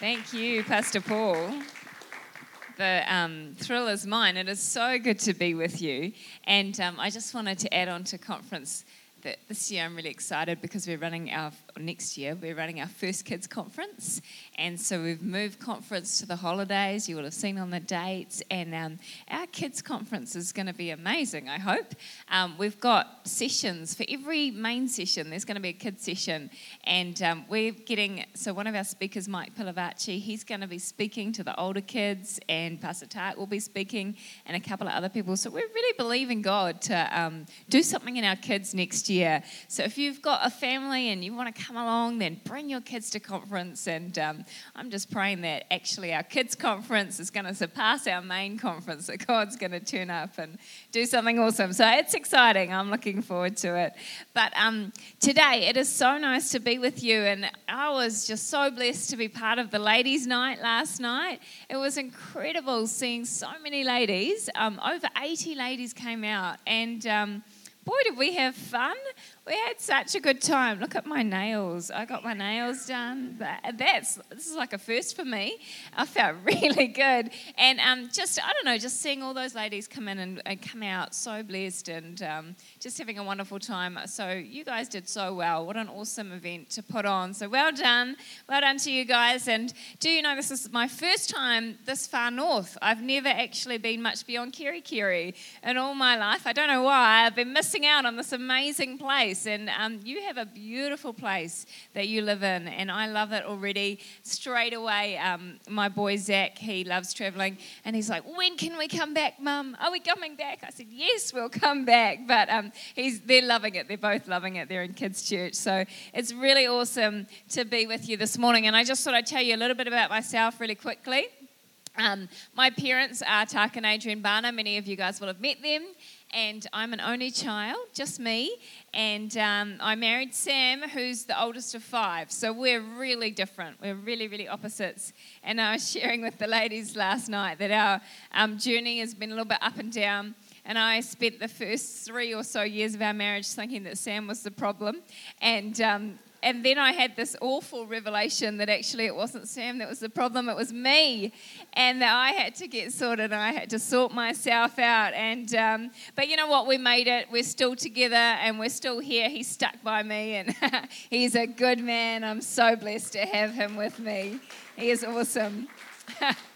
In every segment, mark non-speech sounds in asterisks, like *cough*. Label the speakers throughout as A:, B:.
A: Thank you, Pastor Paul. The um, thrill is mine. It is so good to be with you. And um, I just wanted to add on to conference that this year I'm really excited because we're running our next year we're running our first kids conference, and so we've moved conference to the holidays. You will have seen on the dates, and um, our kids conference is going to be amazing. I hope um, we've got sessions for every main session. There's going to be a kids session, and um, we're getting so one of our speakers, Mike Pilavachi, he's going to be speaking to the older kids, and Pastor Tak will be speaking, and a couple of other people. So we're really believing God to um, do something in our kids next year. So if you've got a family and you want to come along, then bring your kids to conference. And um, I'm just praying that actually our kids' conference is going to surpass our main conference, that God's going to turn up and do something awesome. So it's exciting. I'm looking forward to it. But um, today, it is so nice to be with you. And I was just so blessed to be part of the ladies' night last night. It was incredible seeing so many ladies. Um, over 80 ladies came out. And um, boy, did we have fun. We had such a good time. Look at my nails. I got my nails done. That's this is like a first for me. I felt *laughs* really good, and um, just I don't know, just seeing all those ladies come in and, and come out so blessed, and um, just having a wonderful time. So you guys did so well. What an awesome event to put on. So well done, well done to you guys. And do you know this is my first time this far north? I've never actually been much beyond Kerikeri in all my life. I don't know why. I've been missing out on this amazing place place. And um, you have a beautiful place that you live in, and I love it already. Straight away, um, my boy Zach, he loves traveling, and he's like, When can we come back, Mum? Are we coming back? I said, Yes, we'll come back. But um, he's, they're loving it. They're both loving it. They're in kids' church. So it's really awesome to be with you this morning. And I just thought I'd tell you a little bit about myself really quickly. Um, my parents are Tak and Adrienne Bhana. Many of you guys will have met them and I'm an only child, just me. And um, I married Sam, who's the oldest of five. So we're really different. We're really, really opposites. And I was sharing with the ladies last night that our um, journey has been a little bit up and down. And I spent the first three or so years of our marriage thinking that Sam was the problem. And um, and then I had this awful revelation that actually it wasn't Sam that was the problem, it was me. And that I had to get sorted and I had to sort myself out. And um, But you know what? We made it. We're still together and we're still here. He's stuck by me and *laughs* he's a good man. I'm so blessed to have him with me. He is awesome. *laughs*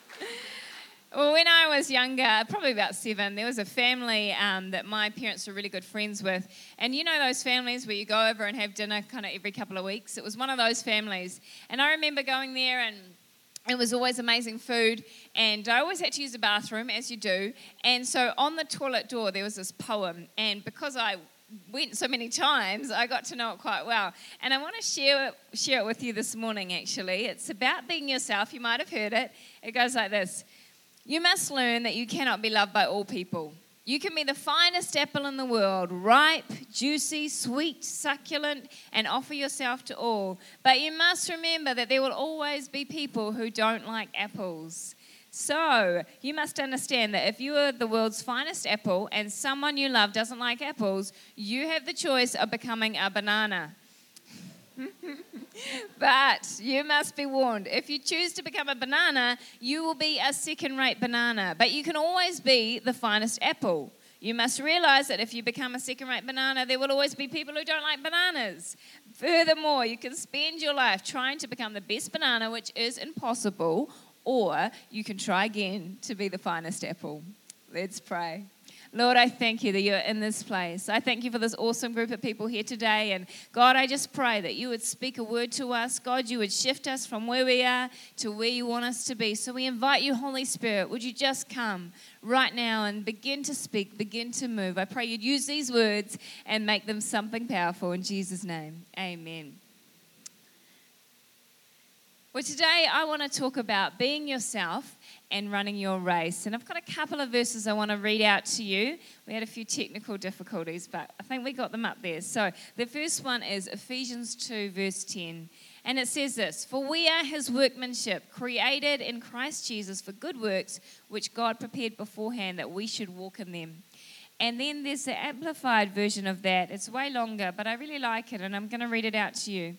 A: Well, when I was younger, probably about seven, there was a family um, that my parents were really good friends with. And you know those families where you go over and have dinner kind of every couple of weeks? It was one of those families. And I remember going there and it was always amazing food, and I always had to use the bathroom, as you do. And so on the toilet door, there was this poem, and because I went so many times, I got to know it quite well. And I want to share it, share it with you this morning, actually. It's about being yourself. You might have heard it. It goes like this you must learn that you cannot be loved by all people. You can be the finest apple in the world, ripe, juicy, sweet, succulent, and offer yourself to all. But you must remember that there will always be people who don't like apples. So, you must understand that if you are the world's finest apple and someone you love doesn't like apples, you have the choice of becoming a banana. *laughs* but you must be warned if you choose to become a banana, you will be a second rate banana. But you can always be the finest apple. You must realize that if you become a second rate banana, there will always be people who don't like bananas. Furthermore, you can spend your life trying to become the best banana, which is impossible, or you can try again to be the finest apple. Let's pray. Lord, I thank you that you're in this place. I thank you for this awesome group of people here today. And God, I just pray that you would speak a word to us. God, you would shift us from where we are to where you want us to be. So we invite you, Holy Spirit, would you just come right now and begin to speak, begin to move? I pray you'd use these words and make them something powerful. In Jesus' name, amen. Well, today I want to talk about being yourself and running your race. And I've got a couple of verses I want to read out to you. We had a few technical difficulties, but I think we got them up there. So the first one is Ephesians 2, verse 10. And it says this For we are his workmanship, created in Christ Jesus for good works, which God prepared beforehand that we should walk in them. And then there's the amplified version of that. It's way longer, but I really like it, and I'm going to read it out to you.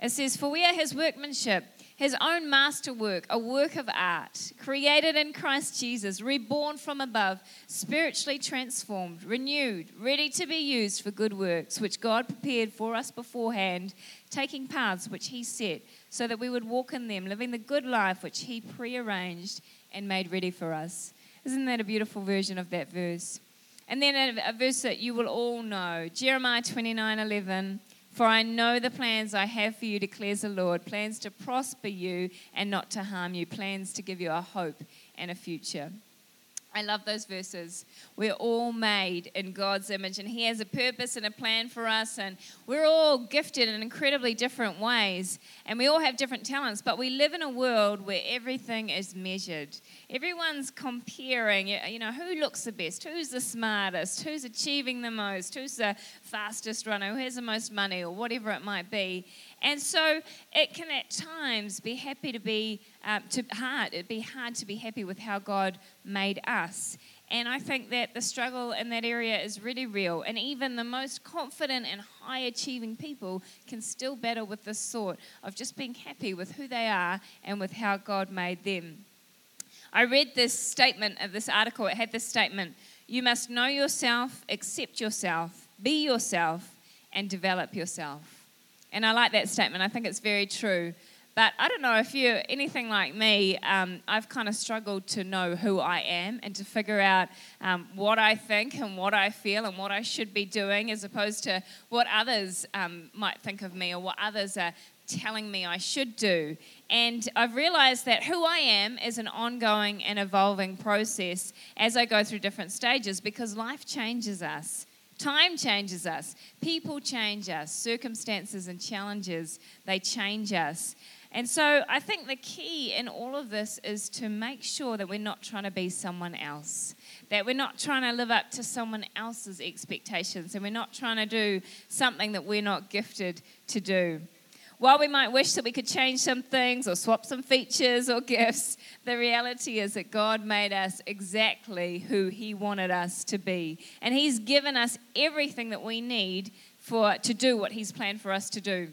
A: It says, For we are his workmanship his own masterwork, a work of art, created in Christ Jesus, reborn from above, spiritually transformed, renewed, ready to be used for good works, which God prepared for us beforehand, taking paths which he set, so that we would walk in them, living the good life which he prearranged and made ready for us. Isn't that a beautiful version of that verse? And then a, a verse that you will all know Jeremiah 29 11. For I know the plans I have for you, declares the Lord plans to prosper you and not to harm you, plans to give you a hope and a future. I love those verses. We're all made in God's image, and He has a purpose and a plan for us, and we're all gifted in incredibly different ways, and we all have different talents, but we live in a world where everything is measured. Everyone's comparing, you know, who looks the best, who's the smartest, who's achieving the most, who's the fastest runner, who has the most money, or whatever it might be. And so it can at times be happy to be um, to hard. It'd be hard to be happy with how God made us. And I think that the struggle in that area is really real. And even the most confident and high achieving people can still battle with this thought of just being happy with who they are and with how God made them. I read this statement of this article. It had this statement You must know yourself, accept yourself, be yourself, and develop yourself. And I like that statement. I think it's very true. But I don't know if you're anything like me, um, I've kind of struggled to know who I am and to figure out um, what I think and what I feel and what I should be doing as opposed to what others um, might think of me or what others are telling me I should do. And I've realized that who I am is an ongoing and evolving process as I go through different stages because life changes us. Time changes us. People change us. Circumstances and challenges, they change us. And so I think the key in all of this is to make sure that we're not trying to be someone else, that we're not trying to live up to someone else's expectations, and we're not trying to do something that we're not gifted to do. While we might wish that we could change some things or swap some features or *laughs* gifts, the reality is that God made us exactly who He wanted us to be. And He's given us everything that we need for, to do what He's planned for us to do.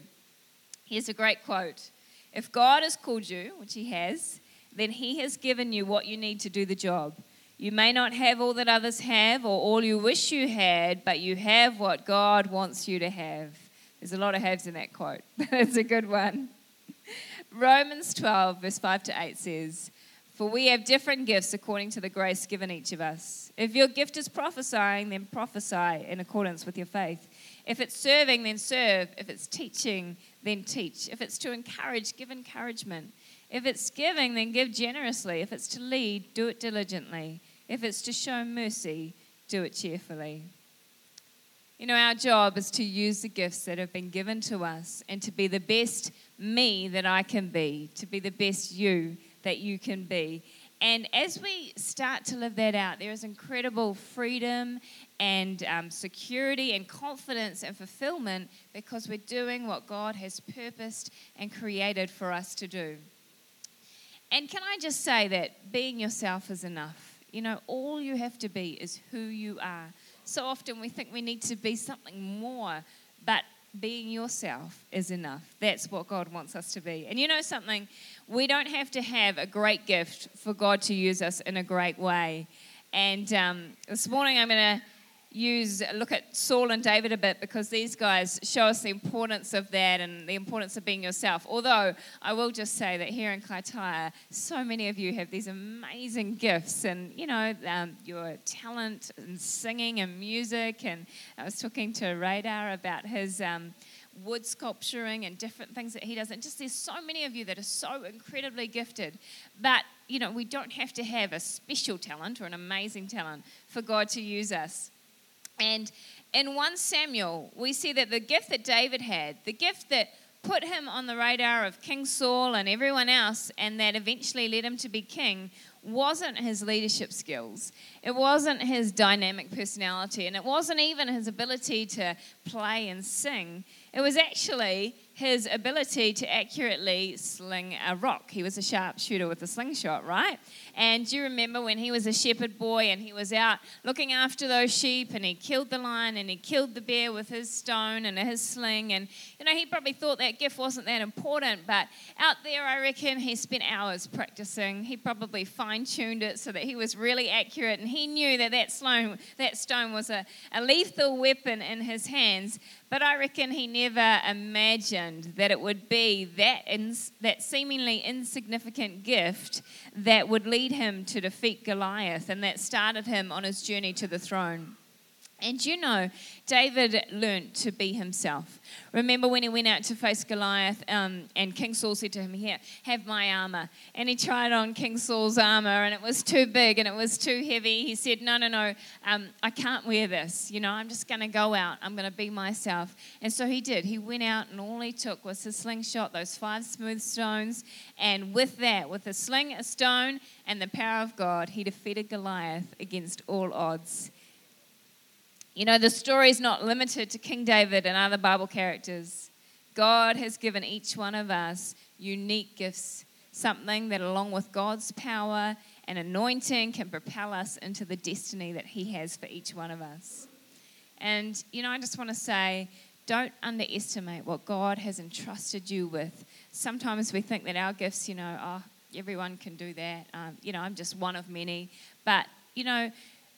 A: Here's a great quote If God has called you, which He has, then He has given you what you need to do the job. You may not have all that others have or all you wish you had, but you have what God wants you to have. There's a lot of haves in that quote, *laughs* but it's a good one. Romans 12, verse 5 to 8 says, For we have different gifts according to the grace given each of us. If your gift is prophesying, then prophesy in accordance with your faith. If it's serving, then serve. If it's teaching, then teach. If it's to encourage, give encouragement. If it's giving, then give generously. If it's to lead, do it diligently. If it's to show mercy, do it cheerfully. You know, our job is to use the gifts that have been given to us and to be the best me that I can be, to be the best you that you can be. And as we start to live that out, there is incredible freedom and um, security and confidence and fulfillment because we're doing what God has purposed and created for us to do. And can I just say that being yourself is enough? You know, all you have to be is who you are so often we think we need to be something more, but being yourself is enough. That's what God wants us to be. And you know something? We don't have to have a great gift for God to use us in a great way. And um, this morning I'm going to use look at Saul and David a bit because these guys show us the importance of that and the importance of being yourself. Although I will just say that here in Kaitaia, so many of you have these amazing gifts and you know um, your talent in singing and music. And I was talking to Radar about his. Um, wood sculpturing and different things that he does. And just there's so many of you that are so incredibly gifted. But, you know, we don't have to have a special talent or an amazing talent for God to use us. And in 1 Samuel, we see that the gift that David had, the gift that put him on the radar of King Saul and everyone else, and that eventually led him to be king, wasn't his leadership skills. It wasn't his dynamic personality, and it wasn't even his ability to play and sing. It was actually his ability to accurately sling a rock. He was a sharpshooter with a slingshot, right? And do you remember when he was a shepherd boy and he was out looking after those sheep and he killed the lion and he killed the bear with his stone and his sling? And, you know, he probably thought that gift wasn't that important, but out there, I reckon he spent hours practicing. He probably fine tuned it so that he was really accurate and he knew that that stone, that stone was a, a lethal weapon in his hands. But I reckon he never imagined that it would be that, ins- that seemingly insignificant gift that would lead him to defeat Goliath and that started him on his journey to the throne. And you know, David learned to be himself. Remember when he went out to face Goliath, um, and King Saul said to him, Here, have my armor. And he tried on King Saul's armor, and it was too big and it was too heavy. He said, No, no, no, um, I can't wear this. You know, I'm just going to go out. I'm going to be myself. And so he did. He went out, and all he took was his slingshot, those five smooth stones. And with that, with a sling, a stone, and the power of God, he defeated Goliath against all odds. You know, the story is not limited to King David and other Bible characters. God has given each one of us unique gifts, something that, along with God's power and anointing, can propel us into the destiny that He has for each one of us. And, you know, I just want to say, don't underestimate what God has entrusted you with. Sometimes we think that our gifts, you know, oh, everyone can do that. Um, you know, I'm just one of many. But, you know,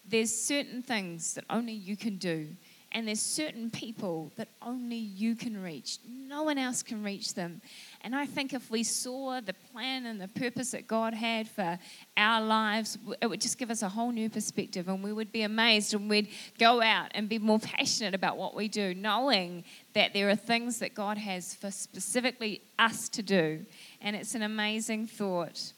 A: there's certain things that only you can do, and there's certain people that only you can reach. No one else can reach them. And I think if we saw the plan and the purpose that God had for our lives, it would just give us a whole new perspective, and we would be amazed and we'd go out and be more passionate about what we do, knowing that there are things that God has for specifically us to do. And it's an amazing thought.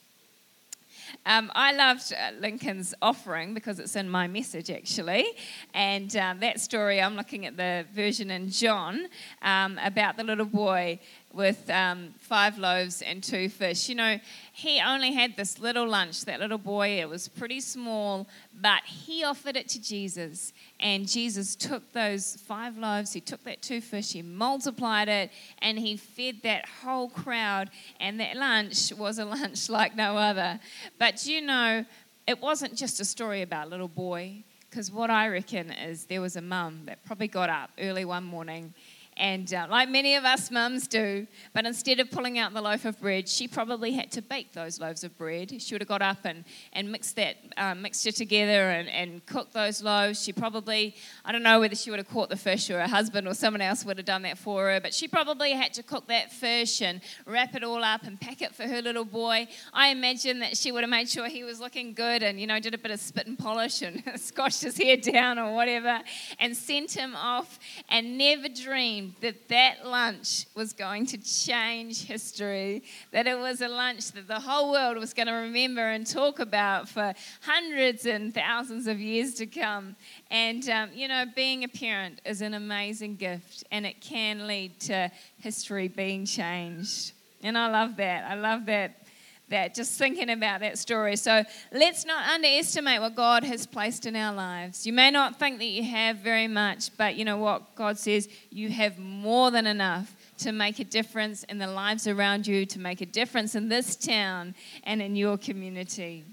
A: Um, I loved uh, Lincoln's offering because it's in my message actually. And um, that story, I'm looking at the version in John um, about the little boy with um, five loaves and two fish. You know, he only had this little lunch, that little boy. It was pretty small, but he offered it to Jesus. And Jesus took those five loaves, he took that two fish, he multiplied it, and he fed that whole crowd. And that lunch was a lunch *laughs* like no other. But you know, it wasn't just a story about a little boy. Because what I reckon is there was a mum that probably got up early one morning and uh, like many of us mums do, but instead of pulling out the loaf of bread, she probably had to bake those loaves of bread. She would have got up and, and mixed that uh, mixture together and, and cooked those loaves. She probably, I don't know whether she would have caught the fish or her husband or someone else would have done that for her, but she probably had to cook that fish and wrap it all up and pack it for her little boy. I imagine that she would have made sure he was looking good and, you know, did a bit of spit and polish and *laughs* scotched his hair down or whatever and sent him off and never dreamed that that lunch was going to change history, that it was a lunch that the whole world was going to remember and talk about for hundreds and thousands of years to come. And, um, you know, being a parent is an amazing gift and it can lead to history being changed. And I love that. I love that that, just thinking about that story. So let's not underestimate what God has placed in our lives. You may not think that you have very much, but you know what? God says you have more than enough to make a difference in the lives around you, to make a difference in this town and in your community.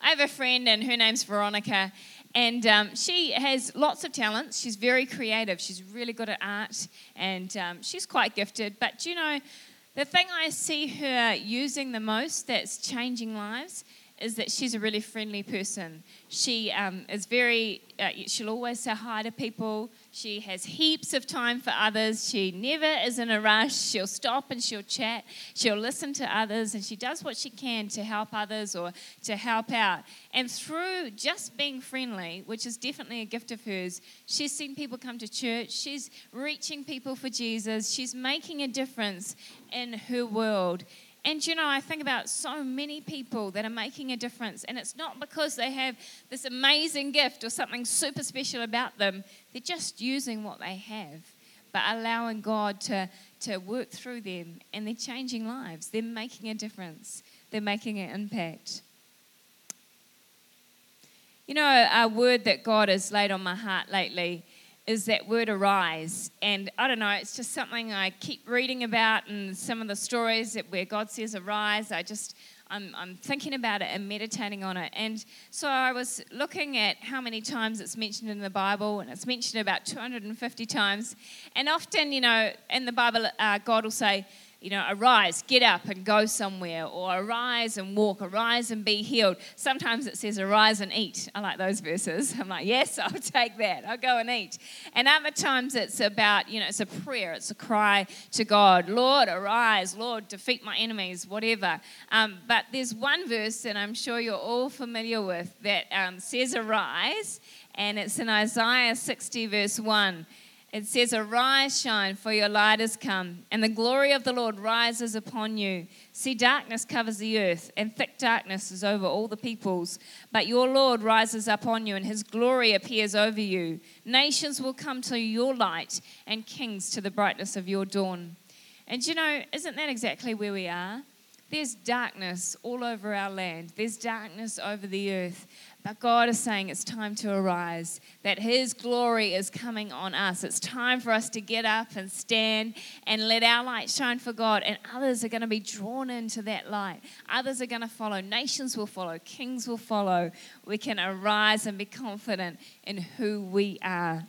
A: I have a friend, and her name's Veronica, and um, she has lots of talents. She's very creative. She's really good at art, and um, she's quite gifted. But you know, the thing I see her using the most that's changing lives is that she's a really friendly person. She um, is very, uh, she'll always say hi to people. She has heaps of time for others. She never is in a rush. She'll stop and she'll chat. She'll listen to others and she does what she can to help others or to help out. And through just being friendly, which is definitely a gift of hers, she's seen people come to church. She's reaching people for Jesus. She's making a difference in her world. And you know, I think about so many people that are making a difference, and it's not because they have this amazing gift or something super special about them. They're just using what they have, but allowing God to, to work through them, and they're changing lives. They're making a difference, they're making an impact. You know, a word that God has laid on my heart lately is that word arise. And I don't know, it's just something I keep reading about and some of the stories that where God says arise. I just, I'm, I'm thinking about it and meditating on it. And so I was looking at how many times it's mentioned in the Bible, and it's mentioned about 250 times. And often, you know, in the Bible, uh, God will say, you know, arise, get up and go somewhere, or arise and walk, arise and be healed. Sometimes it says arise and eat. I like those verses. *laughs* I'm like, yes, *laughs* I'll take that. I'll go and eat. And other times it's about, you know, it's a prayer, it's a cry to God, Lord, arise, Lord, defeat my enemies, whatever. Um, but there's one verse that I'm sure you're all familiar with that um, says arise, and it's in Isaiah 60, verse 1. It says, Arise, shine, for your light has come, and the glory of the Lord rises upon you. See, darkness covers the earth, and thick darkness is over all the peoples. But your Lord rises up on you, and his glory appears over you. Nations will come to your light, and kings to the brightness of your dawn. And you know, isn't that exactly where we are? There's darkness all over our land, there's darkness over the earth. But God is saying it's time to arise, that His glory is coming on us. It's time for us to get up and stand and let our light shine for God, and others are going to be drawn into that light. Others are going to follow. Nations will follow. Kings will follow. We can arise and be confident in who we are.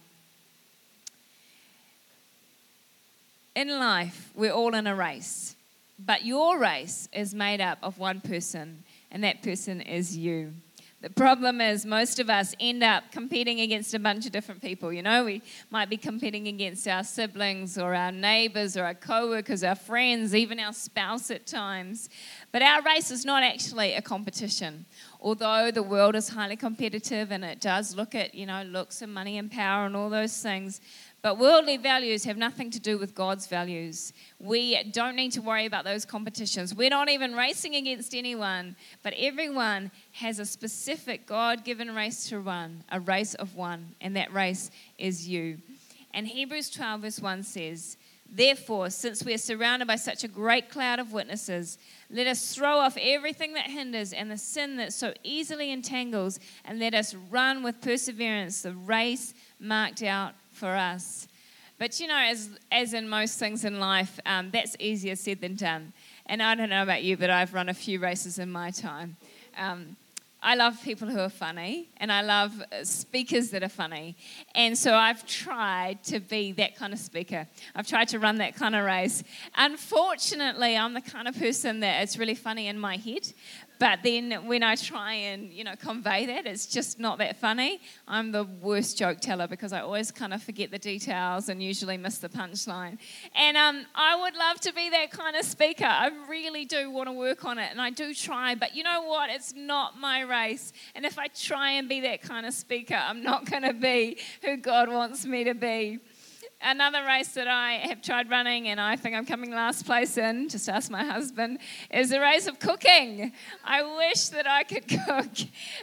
A: In life, we're all in a race, but your race is made up of one person, and that person is you. The problem is, most of us end up competing against a bunch of different people. You know, we might be competing against our siblings or our neighbors or our co workers, our friends, even our spouse at times. But our race is not actually a competition. Although the world is highly competitive and it does look at, you know, looks and money and power and all those things, but worldly values have nothing to do with God's values. We don't need to worry about those competitions. We're not even racing against anyone, but everyone has a specific God given race to run, a race of one, and that race is you. And Hebrews 12, verse 1 says, Therefore, since we are surrounded by such a great cloud of witnesses, let us throw off everything that hinders and the sin that so easily entangles, and let us run with perseverance the race marked out for us. But you know, as, as in most things in life, um, that's easier said than done. And I don't know about you, but I've run a few races in my time. Um, I love people who are funny and I love uh, speakers that are funny. And so I've tried to be that kind of speaker. I've tried to run that kind of race. Unfortunately, I'm the kind of person that it's really funny in my head, but then when I try and, you know, convey that, it's just not that funny. I'm the worst joke teller because I always kind of forget the details and usually miss the punchline. And um, I would love to be that kind of speaker. I really do want to work on it and I do try, but you know what? It's not my race. And if I try and be that kind of speaker, I'm not going to be who God wants me to be another race that I have tried running and I think I'm coming last place in, just ask my husband, is the race of cooking. I wish that I could *laughs* cook.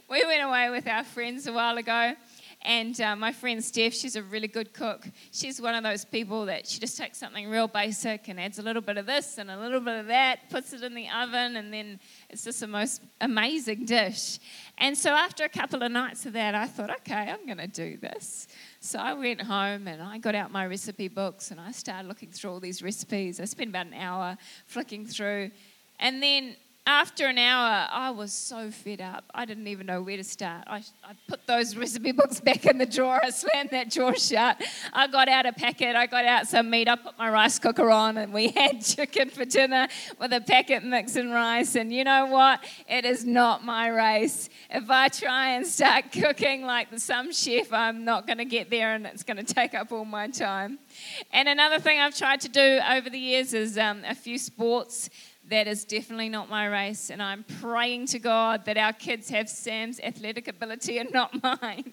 A: We went away with our friends a while ago. And uh, my friend Steph, she's a really good cook. She's one of those people that she just takes something real basic and adds a little bit of this and a little bit of that, puts it in the oven, and then it's just the most amazing dish. And so after a couple of nights of that, I thought, okay, I'm going to do this. So I went home and I got out my recipe books and I started looking through all these recipes. I spent about an hour flicking through. And then after an hour, I was so fed up. I didn't even know where to start. I, I, put those recipe books *laughs* back in the drawer. I slammed that drawer shut. I got out a packet. I got out some meat. I put my rice cooker on, and we *laughs* had chicken for dinner with a packet mix and rice. And you know what? It is not my race. If I try and start *laughs* cooking like the some chef, I'm not going to get there, and it's going to take up all my time. And another thing I've tried to do over the years is um, a few sports that is definitely not my race, and I'm praying to God that our kids have Sam's athletic ability and not *laughs* mine.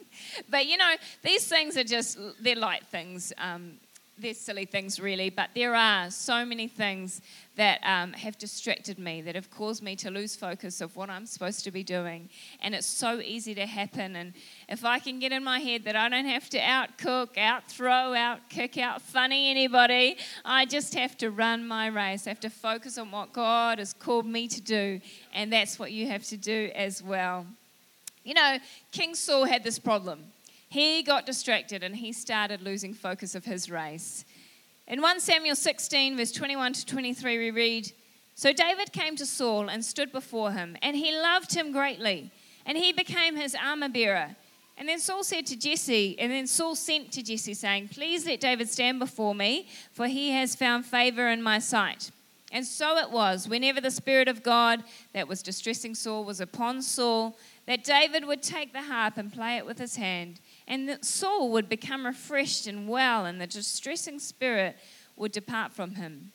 A: But you know, these things are just, they're light things. Um, they're silly things, really, but there are so many things that um, have distracted me, that have caused me to lose focus of what I'm supposed to be doing. And it's so easy to happen. And if I can get in my head that I don't have to out cook, out throw, out kick, out funny anybody, I just have to run my race. I have to focus on what God has called me to do. And that's what you have to do as well. You know, King Saul had this problem he got distracted and he started losing focus of his race. In 1 Samuel 16, verse 21 to 23, we read So David came to Saul and stood before him, and he loved him greatly, and he became his armor bearer. And then Saul said to Jesse, and then Saul sent to Jesse, saying, Please let David stand before me, for he has found favor in my sight. And so it was, whenever the Spirit of God that was distressing Saul was upon Saul, that David would take the harp and play it with his hand, and that Saul would become refreshed and well, and the distressing spirit would depart from him.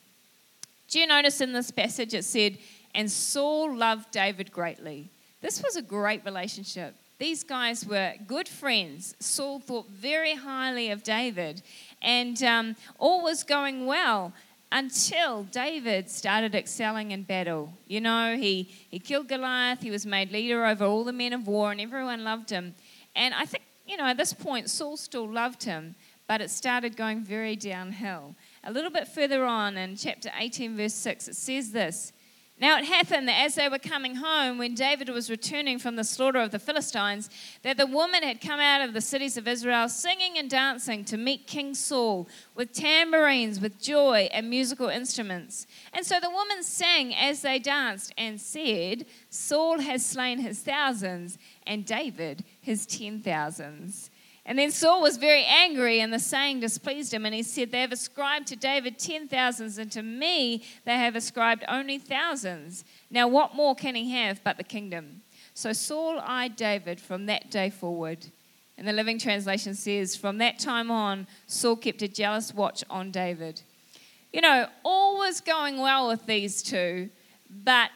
A: Do you notice in this passage it said, And Saul loved David greatly? This was a great relationship. These guys were good friends. Saul thought very highly of David, and um, all was going well until David started excelling in battle. You know, he, he killed Goliath, he was made leader over all the men of war, and everyone loved him. And I think, you know, at this point, Saul still loved him, but it started going very downhill. A little bit further on in chapter 18, verse 6, it says this now it happened that as they were coming home, when David was returning from the slaughter of the Philistines, that the woman had come out of the cities of Israel singing and dancing to meet King Saul with tambourines, with joy, and musical instruments. And so the woman sang as they danced and said, Saul has slain his thousands, and David his ten thousands. And then Saul was very angry, and the saying displeased him. And he said, They have ascribed to David ten thousands, and to me they have ascribed only thousands. Now, what more can he have but the kingdom? So Saul eyed David from that day forward. And the Living Translation says, From that time on, Saul kept a jealous watch on David. You know, all was going well with these two, but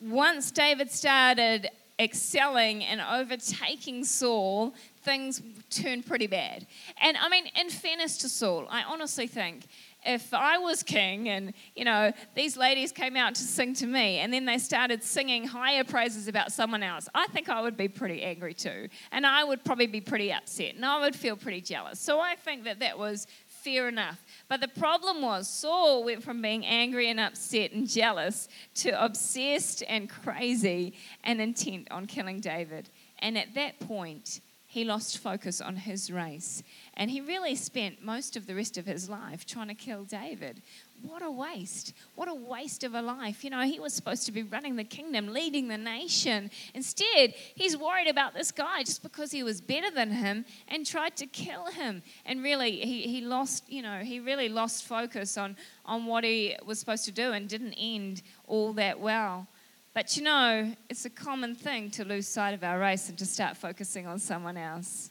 A: once David started excelling and overtaking Saul, things turned pretty bad. And I mean, in fairness to Saul, I honestly think if I was king and, you know, these ladies came out to sing to me and then they started singing higher praises about someone else, I think I would be pretty angry too. And I would probably be pretty upset and I would feel pretty jealous. So I think that that was fair enough. But the problem was, Saul went from being angry and upset and jealous to obsessed and crazy and intent on killing David. And at that point, he lost focus on his race. And he really spent most of the rest of his life trying to kill David. What a waste. What a waste of a life. You know, he was supposed to be running the kingdom, leading the nation. Instead, he's worried about this guy just because he was better than him and tried to kill him. And really, he, he lost, you know, he really lost focus on, on what he was supposed to do and didn't end all that well. But you know, it's a common thing to lose sight of our race and to start focusing on someone else.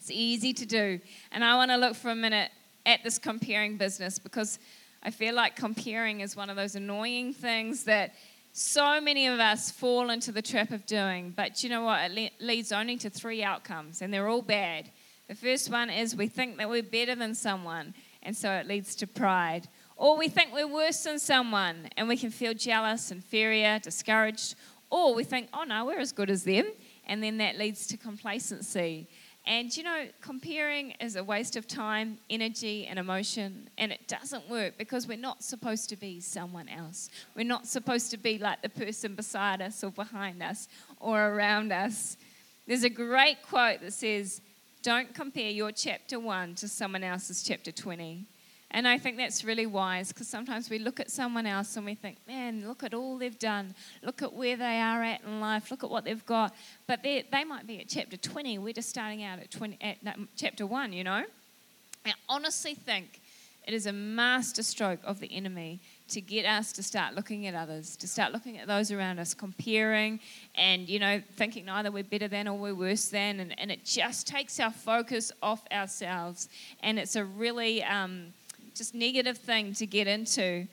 A: It's easy to do. And I want to look for a minute at this comparing business because I feel like comparing is one of those annoying things that so many of us fall into the trap of doing. But you know what? It le- leads only to three outcomes, and they're all bad. The first one is we think that we're better than someone, and so it leads to pride. Or we think we're worse than someone and we can feel jealous, inferior, discouraged. Or we think, oh no, we're as good as them. And then that leads to complacency. And you know, comparing is a waste of time, energy, and emotion. And it doesn't work because we're not supposed to be someone else. We're not supposed to be like the person beside us or behind us or around us. There's a great quote that says, Don't compare your chapter 1 to someone else's chapter 20. And I think that's really wise because sometimes we look at someone else and we think, man, look at all they've done. Look at where they are at in life. Look at what they've got. But they, they might be at chapter 20. We're just starting out at, 20, at chapter 1, you know? I honestly think it is a master stroke of the enemy to get us to start looking at others, to start looking at those around us, comparing and, you know, thinking either we're better than or we're worse than. And, and it just takes our focus off ourselves. And it's a really. Um, just negative thing to get into.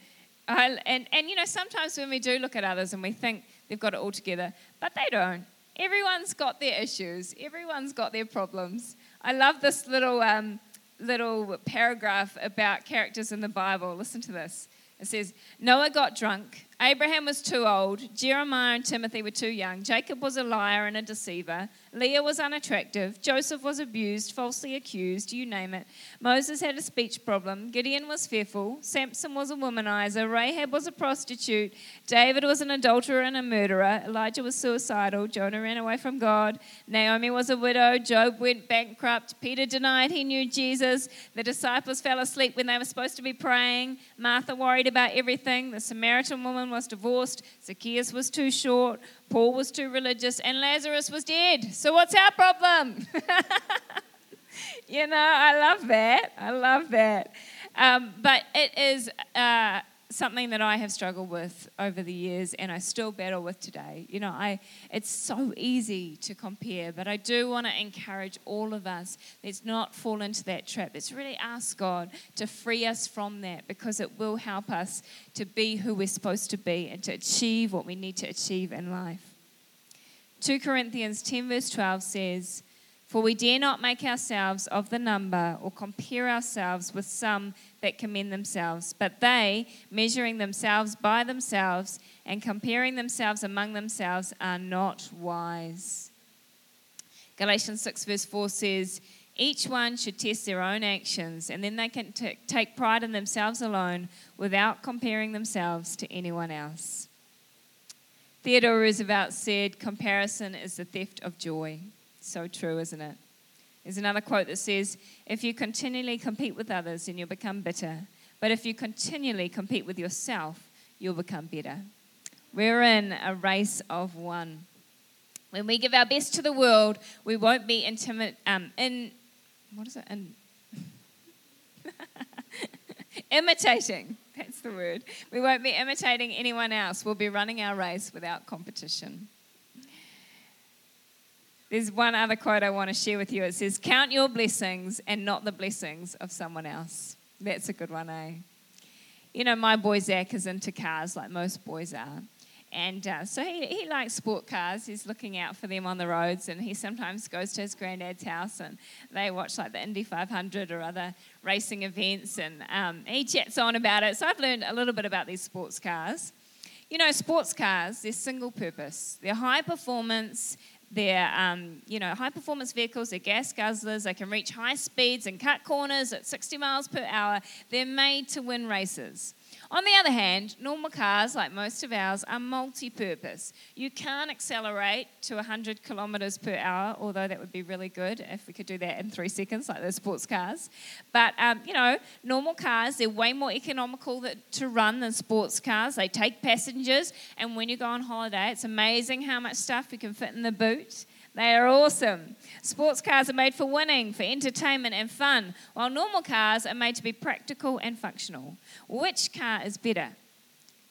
A: And, and, you know, sometimes when we do look at others and we think they've got it all together, but they don't. Everyone's got their issues, everyone's got their problems. I love this little, um, little paragraph about characters in the Bible. Listen to this. It says, Noah got drunk, Abraham was too old. Jeremiah and Timothy were too young. Jacob was a liar and a deceiver. Leah was unattractive. Joseph was abused, falsely accused, you name it. Moses had a speech problem. Gideon was fearful. Samson was a womanizer. Rahab was a prostitute. David was an adulterer and a murderer. Elijah was suicidal. Jonah ran away from God. Naomi was a widow. Job went bankrupt. Peter denied he knew Jesus. The disciples fell asleep when they were supposed to be praying. Martha worried about everything. The Samaritan woman was divorced, Zacchaeus was too short, Paul was too religious, and Lazarus was dead. So, what's our problem? *laughs* you know, I love that. I love that. Um, but it is. Uh, something that I have struggled with over the years and I still battle with today. You know, I it's so easy to compare, but I do want to encourage all of us let's not fall into that trap. Let's really ask God to free us from that because it will help us to be who we're supposed to be and to achieve what we need to achieve in life. 2 Corinthians 10 verse 12 says, for we dare not make ourselves of the number or compare ourselves with some that commend themselves, but they, measuring themselves by themselves and comparing themselves among themselves, are not wise. Galatians 6, verse 4 says, Each one should test their own actions, and then they can t- take pride in themselves alone without comparing themselves to anyone else. Theodore Roosevelt said, Comparison is the theft of joy. So true, isn't it? There's another quote that says, If you continually compete with others, then you'll become bitter. But if you continually compete with yourself, you'll become better. We're in a race of one. When we give our best to the world, we won't be intimate, um, in, what is it? In, *laughs* imitating. That's the word. We won't be imitating anyone else. We'll be running our race without competition. There's one other quote I want to share with you. It says, Count your blessings and not the blessings of someone else. That's a good one, eh? You know, my boy Zach is into cars like most boys are. And uh, so he, he likes sport cars. He's looking out for them on the roads, and he sometimes goes to his granddad's house and they watch like the Indy 500 or other racing events, and um, he chats on about it. So I've learned a little bit about these sports cars. You know, sports cars, they're single purpose. They're high performance, they're, um, you know, high performance vehicles, they're gas guzzlers, they can reach high speeds and cut corners at 60 miles per hour. They're made to win races. On the other hand, normal cars, like most of ours, are multi purpose. You can't accelerate to 100 kilometers per hour, although that would be really good if we could do that in three seconds, like those sports cars. But, um, you know, normal cars, they're way more economical that, to run than sports cars. They take passengers, and when you go on holiday, it's amazing how much stuff you can fit in the boot. They are awesome. Sports cars are made for winning, for entertainment and fun, while normal cars are made to be practical and functional. Which car is better?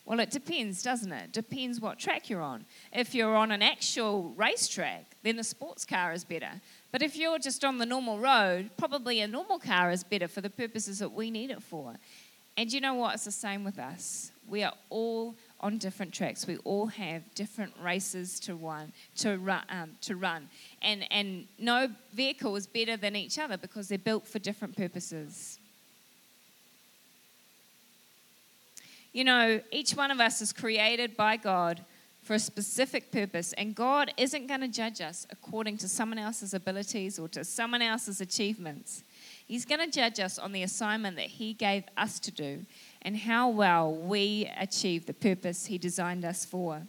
A: Well, it depends, doesn't it? Depends what track you're on. If you're on an actual racetrack, then the sports car is better. But if you're just on the normal road, probably a normal car is better for the purposes that we need it for. And you know what? It's the same with us. We are all on different tracks. We all have different races to run, to run, um, to run. And, and no vehicle is better than each other because they're built for different purposes. You know, each one of us is created by God for a specific purpose, and God isn't going to judge us according to someone else's abilities or to someone else's achievements. He's going to judge us on the assignment that He gave us to do and how well we achieve the purpose He designed us for.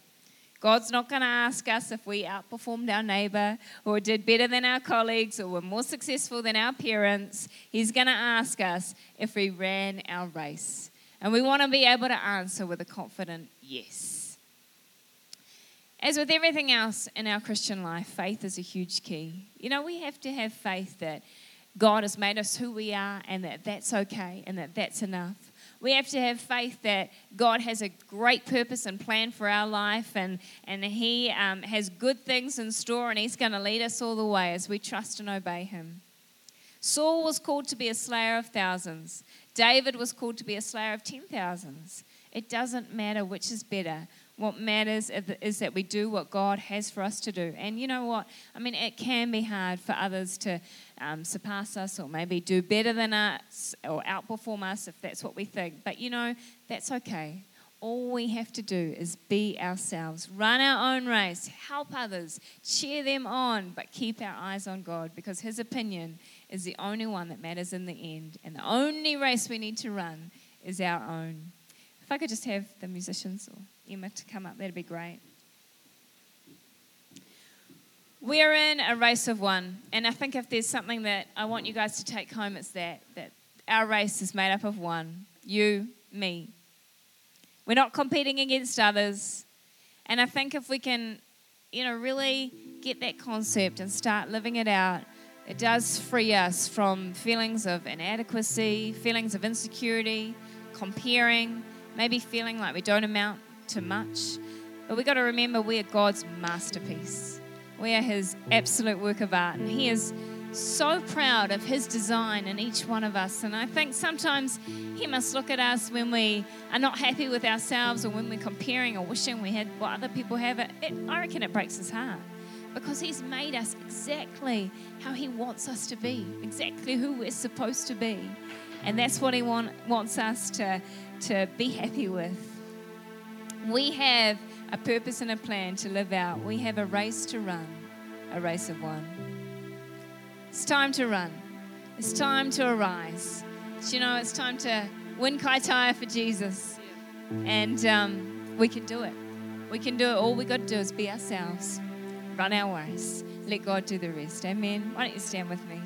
A: God's not going to ask us if we outperformed our neighbor or did better than our colleagues or were more successful than our parents. He's going to ask us if we ran our race. And we want to be able to answer with a confident yes. As with everything else in our Christian life, faith is a huge key. You know, we have to have faith that God has made us who we are and that that's okay and that that's enough. We have to have faith that God has a great purpose and plan for our life, and, and He um, has good things in store, and He's going to lead us all the way as we trust and obey Him. Saul was called to be a slayer of thousands, David was called to be a slayer of ten thousands. It doesn't matter which is better. What matters is that we do what God has for us to do. And you know what? I mean, it can be hard for others to um, surpass us or maybe do better than us or outperform us if that's what we think. But you know, that's okay. all we have to do is be ourselves, run our own race, help others, cheer them on, but keep our eyes on God because His opinion is the only one that matters in the end. And the only race we need to run is our own. If I could just have the musicians or Emma to come up, that'd be great. We're in a race of one, and I think if there's something that I want you guys to take home, it's that that our race is made up of one you, me. We're not competing against others. And I think if we can, you know, really get that concept and start living it out, it does free us from feelings of inadequacy, feelings of insecurity, comparing, maybe feeling like we don't amount to much. But we've got to remember we are God's masterpiece. We are His absolute work of art. And He is so proud of His design in each one of us. And I think sometimes He must look at us when we are not happy with ourselves or when we're comparing or wishing we had what other people have. It, I reckon it breaks His heart because He's made us exactly how He wants us to be, exactly who we're supposed to be. And that's what He want, wants us to, to be happy with. We have a purpose and a plan to live out, we have a race to run, a race of one. It's time to run. It's time to arise. you know, it's time to win Kaitaia for Jesus. And um, we can do it. We can do it. All we got to do is be ourselves, run our ways, let God do the rest. Amen. Why don't you stand with me?